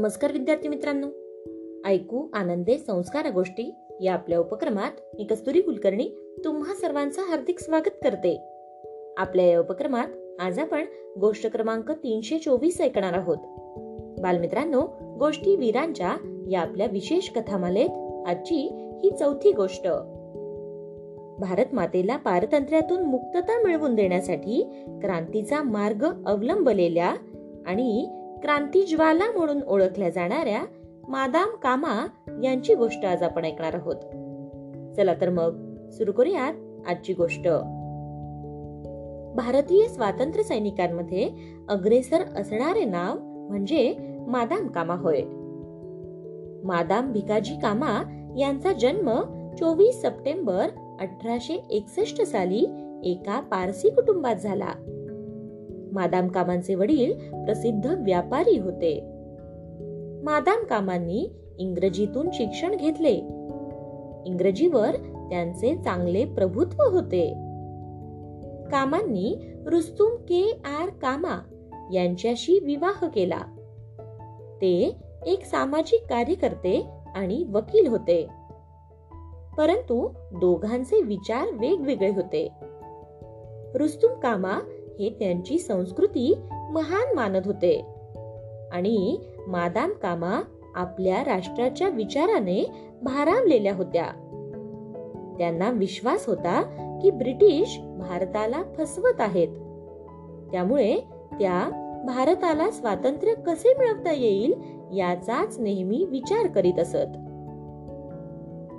नमस्कार विद्यार्थी मित्रांनो. ऐकू आनंदे संस्कार गोष्टी या आपल्या उपक्रमात मी कस्तुरी कुलकर्णी तुम्हा सर्वांचं हार्दिक स्वागत करते. आपल्या या उपक्रमात आज आपण गोष्ट क्रमांक तीनशे चोवीस ऐकणार आहोत. बालमित्रांनो गोष्टी वीरांच्या या आपल्या विशेष कथामालेत आजची ही चौथी गोष्ट. भारत मातेला पारतंत्र्यातून मुक्तता मिळवून देण्यासाठी क्रांतीचा मार्ग अवलंबलेल्या आणि क्रांती ज्वाला म्हणून ओळखल्या जाणाऱ्या मादाम कामा यांची गोष्ट आज आपण ऐकणार आहोत. चला तर मग सुरू करूयात आजची गोष्ट. भारतीय स्वातंत्र्य सैनिकांमध्ये अग्रेसर असणारे नाव म्हणजे मादाम कामा होय. मादाम भिकाजी कामा यांचा जन्म चोवीस सप्टेंबर अठराशे एकसष्ट साली एका पारसी कुटुंबात झाला. मादाम कामांचे वडील प्रसिद्ध व्यापारी होते. मादाम कामांनी इंग्रजीतून शिक्षण घेतले. इंग्रजीवर त्यांचे चांगले प्रभुत्व होते. कामांनी रुस्तुम के आर कामा यांच्याशी विवाह केला. ते एक सामाजिक कार्यकर्ते आणि वकील होते. परंतु दोघांचे विचार वेगवेगळे होते. रुस्तुम कामा हे त्यांची संस्कृती महान मानत होते. आणि मादाम कामा आपल्या राष्ट्राच्या विचाराने भारावलेल्या होत्या. त्यांना विश्वास होता की ब्रिटिश भारताला फसवत आहेत. त्यामुळे त्या भारताला स्वातंत्र्य कसे मिळवता येईल याचाच नेहमी विचार करीत असत.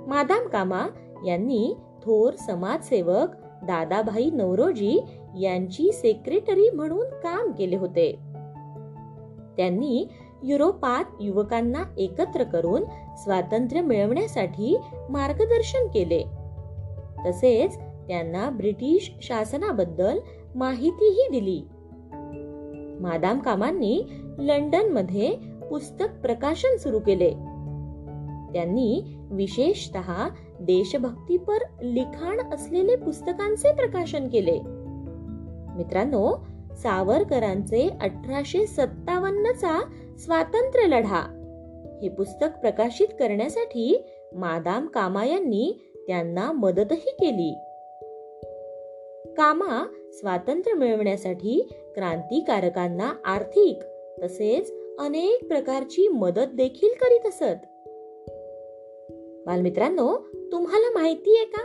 मादाम कामा यांनी थोर समाजसेवक दादाभाई नवरोजी यांची सेक्रेटरी म्हणून काम केले होते. त्यांनी युरोपात युवकांना एकत्र करून स्वातंत्र्य मिळवण्यासाठी मार्गदर्शन केले. तसेच त्यांना ब्रिटिश शासनाबद्दल माहितीही दिली. मादाम कामांनी लंडनमध्ये पुस्तक प्रकाशन सुरू केले. त्यांनी विशेषतः देशभक्तीपर लिखाण असलेले पुस्तकांचे प्रकाशन केले. मित्रांनो सावरकरांचे अठराशे सत्तावन्नचा स्वातंत्र्य लढा. हे पुस्तक प्रकाशित करण्यासाठी मादाम कामा यांनी त्यांना मदतही केली. कामा स्वातंत्र्य मिळवण्यासाठी क्रांतिकारकांना आर्थिक तसेच अनेक प्रकारची मदत देखील करीत असत. बालमित्रांनो तुम्हाला माहिती आहे का?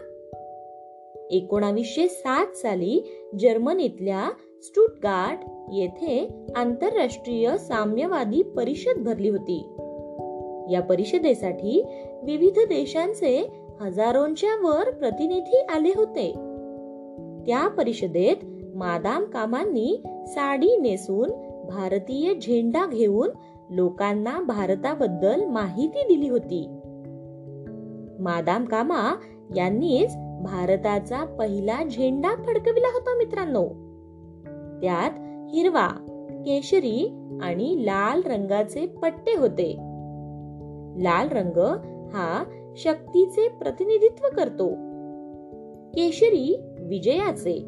एकोणावीसशे सात साली जर्मनीतल्या स्टुटगार्ट येथे आंतरराष्ट्रीय साम्यवादी परिषद भरली होती. या परिषदेसाठी विविध देशांचे हजारोंच्या वर प्रतिनिधी आले होते. त्या परिषदेत मादाम कामांनी साडी नेसून भारतीय झेंडा घेऊन लोकांना भारताबद्दल माहिती दिली होती. मादाम कामा यांनीच भारताचा पहिला झेंडा फडकविला होता मित्रांनो. त्यात हिरवा केशरी आणि लाल रंगाचे पट्टे होते. लाल रंग हा शक्तीचे प्रतिनिधित्व करतो. केशरी विजयाचे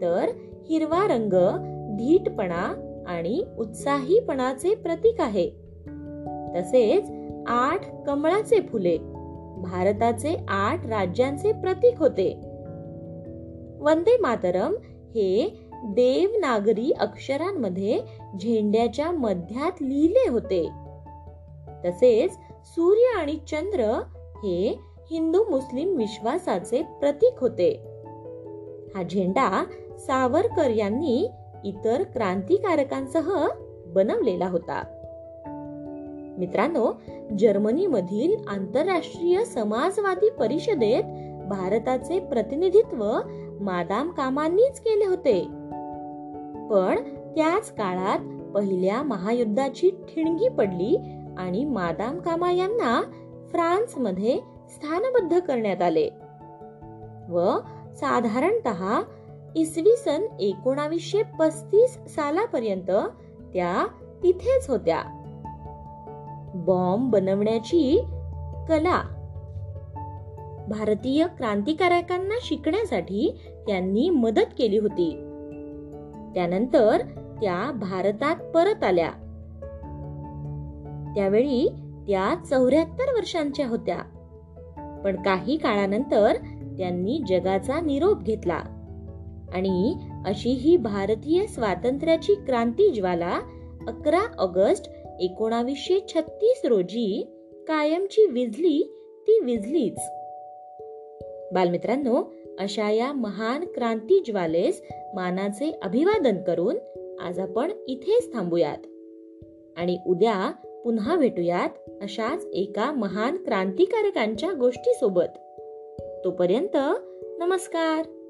तर हिरवा रंग धीटपणा आणि उत्साहीपणाचे प्रतीक आहे. तसेच आठ कमळाचे फुले. भारताचे आठ राज्यांचे प्रतीक होते. वंदे मातरम हे देवनागरी अक्षरांमध्ये झेंड्याच्या मध्यात लिहिले होते. तसेच सूर्य आणि चंद्र हे हिंदू मुस्लिम विश्वासाचे प्रतीक होते. हा झेंडा सावरकर यांनी इतर क्रांतिकारकांसह बनवलेला होता. मित्रांनो जर्मनीमधील आंतरराष्ट्रीय समाजवादी परिषदेत भारताचे प्रतिनिधित्व मादाम कामांनीच केले होते. पण त्याच काळात पहिल्या महायुद्धाची ठिणगी पडली आणि मादाम कामा यांना फ्रान्समध्ये स्थानबद्ध करण्यात आले. व साधारणत इसवी सन एकोणावीसशे पस्तीस सालापर्यंत त्या तिथेच होत्या. बॉम्ब बनवण्याची कला. भारतीय क्रांतिकारकांना शिकण्यासाठी त्यांनी मदत केली होती. त्यानंतर त्या भारतात परत आल्या. त्यावेळी त्या चौऱ्याहत्तर वर्षांच्या होत्या. पण काही काळानंतर त्यांनी जगाचा निरोप घेतला. आणि अशी ही भारतीय स्वातंत्र्याची क्रांती ज्वाला अकरा ऑगस्ट एकोणावीसशे छत्तीस रोजी कायमची विजली ती विजलीच. बालमित्रांनो अशा या महान क्रांती ज्वालेस मानाचे अभिवादन करून आज आपण इथेच थांबूयात. आणि उद्या पुन्हा भेटूयात अशाच एका महान क्रांतिकारकांच्या गोष्टीसोबत. तोपर्यंत नमस्कार.